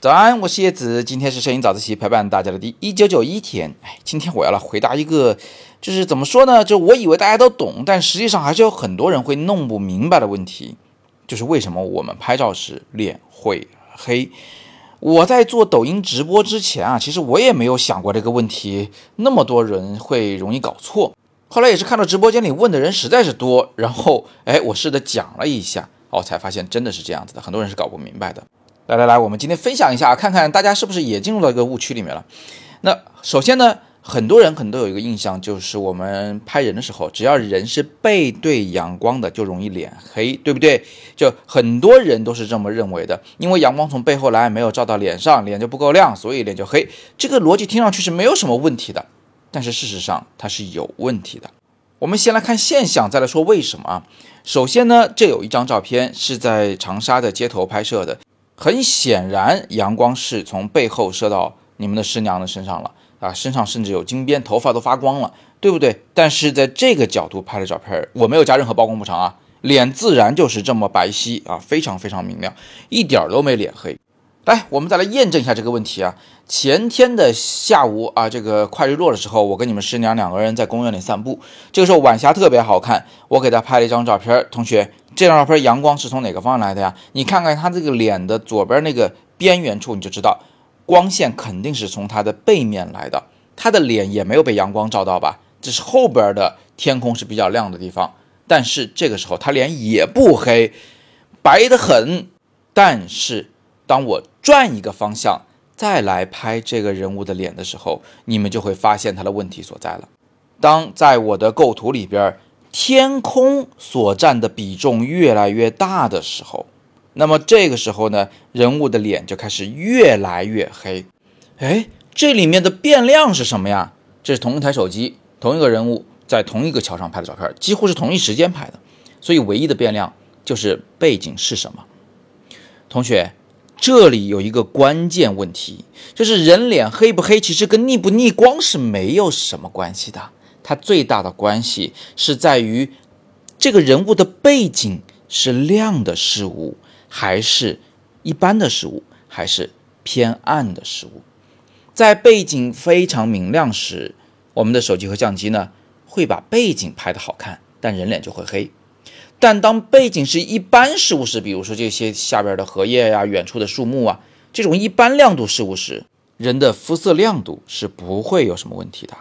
早安，我是叶子，今天是摄影早自习陪伴大家的第一九九一天。哎，今天我要来回答一个，就是怎么说呢？就我以为大家都懂，但实际上还是有很多人会弄不明白的问题，就是为什么我们拍照时脸会黑？我在做抖音直播之前啊，其实我也没有想过这个问题，那么多人会容易搞错。后来也是看到直播间里问的人实在是多，然后哎，我试着讲了一下，哦，才发现真的是这样子的，很多人是搞不明白的。来来来，我们今天分享一下，看看大家是不是也进入到一个误区里面了。那首先呢，很多人可能都有一个印象，就是我们拍人的时候，只要人是背对阳光的，就容易脸黑，对不对？就很多人都是这么认为的，因为阳光从背后来，没有照到脸上，脸就不够亮，所以脸就黑。这个逻辑听上去是没有什么问题的，但是事实上它是有问题的。我们先来看现象，再来说为什么啊。首先呢，这有一张照片是在长沙的街头拍摄的。很显然，阳光是从背后射到你们的师娘的身上了啊，身上甚至有金边，头发都发光了，对不对？但是在这个角度拍的照片，我没有加任何曝光补偿啊，脸自然就是这么白皙啊，非常非常明亮，一点都没脸黑。来，我们再来验证一下这个问题啊。前天的下午啊，这个快日落的时候，我跟你们师娘两个人在公园里散步，这个时候晚霞特别好看，我给她拍了一张照片。同学，这张照片阳光是从哪个方向来的呀？你看看她这个脸的左边那个边缘处，你就知道光线肯定是从她的背面来的。她的脸也没有被阳光照到吧？这是后边的天空是比较亮的地方，但是这个时候她脸也不黑，白得很，但是。当我转一个方向再来拍这个人物的脸的时候，你们就会发现他的问题所在了。当在我的构图里边，天空所占的比重越来越大的时候，那么这个时候呢，人物的脸就开始越来越黑。哎，这里面的变量是什么呀？这是同一台手机，同一个人物在同一个桥上拍的照片，几乎是同一时间拍的，所以唯一的变量就是背景是什么。同学。这里有一个关键问题，就是人脸黑不黑，其实跟逆不逆光是没有什么关系的。它最大的关系是在于这个人物的背景是亮的事物，还是一般的事物，还是偏暗的事物。在背景非常明亮时，我们的手机和相机呢会把背景拍得好看，但人脸就会黑。但当背景是一般事物时，比如说这些下边的荷叶呀、远处的树木啊，这种一般亮度事物时，人的肤色亮度是不会有什么问题的。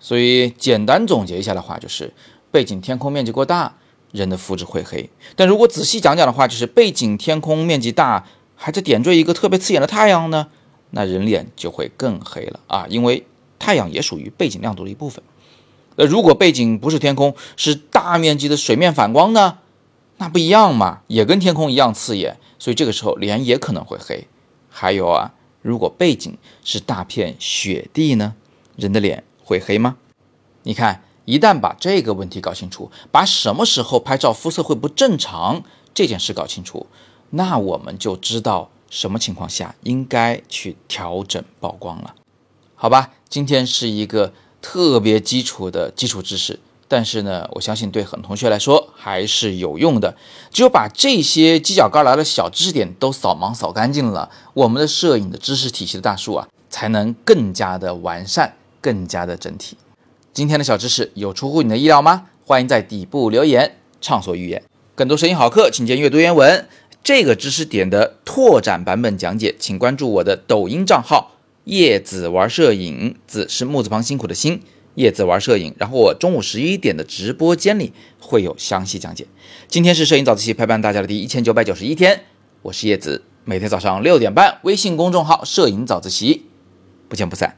所以简单总结一下的话，就是背景天空面积过大，人的肤质会黑。但如果仔细讲讲的话，就是背景天空面积大，还在点缀一个特别刺眼的太阳呢，那人脸就会更黑了啊，因为太阳也属于背景亮度的一部分。呃，如果背景不是天空，是大面积的水面反光呢？那不一样嘛，也跟天空一样刺眼，所以这个时候脸也可能会黑。还有啊，如果背景是大片雪地呢，人的脸会黑吗？你看，一旦把这个问题搞清楚，把什么时候拍照肤色会不正常这件事搞清楚，那我们就知道什么情况下应该去调整曝光了，好吧？今天是一个。特别基础的基础知识，但是呢，我相信对很多同学来说还是有用的。只有把这些犄角旮旯的小知识点都扫盲扫干净了，我们的摄影的知识体系的大树啊，才能更加的完善，更加的整体。今天的小知识有出乎你的意料吗？欢迎在底部留言，畅所欲言。更多摄影好课，请见阅读原文。这个知识点的拓展版本讲解，请关注我的抖音账号。叶子玩摄影，子是木字旁辛苦的辛。叶子玩摄影，然后我中午十一点的直播间里会有详细讲解。今天是摄影早自习陪伴大家的第一千九百九十一天，我是叶子，每天早上六点半，微信公众号摄影早自习，不见不散。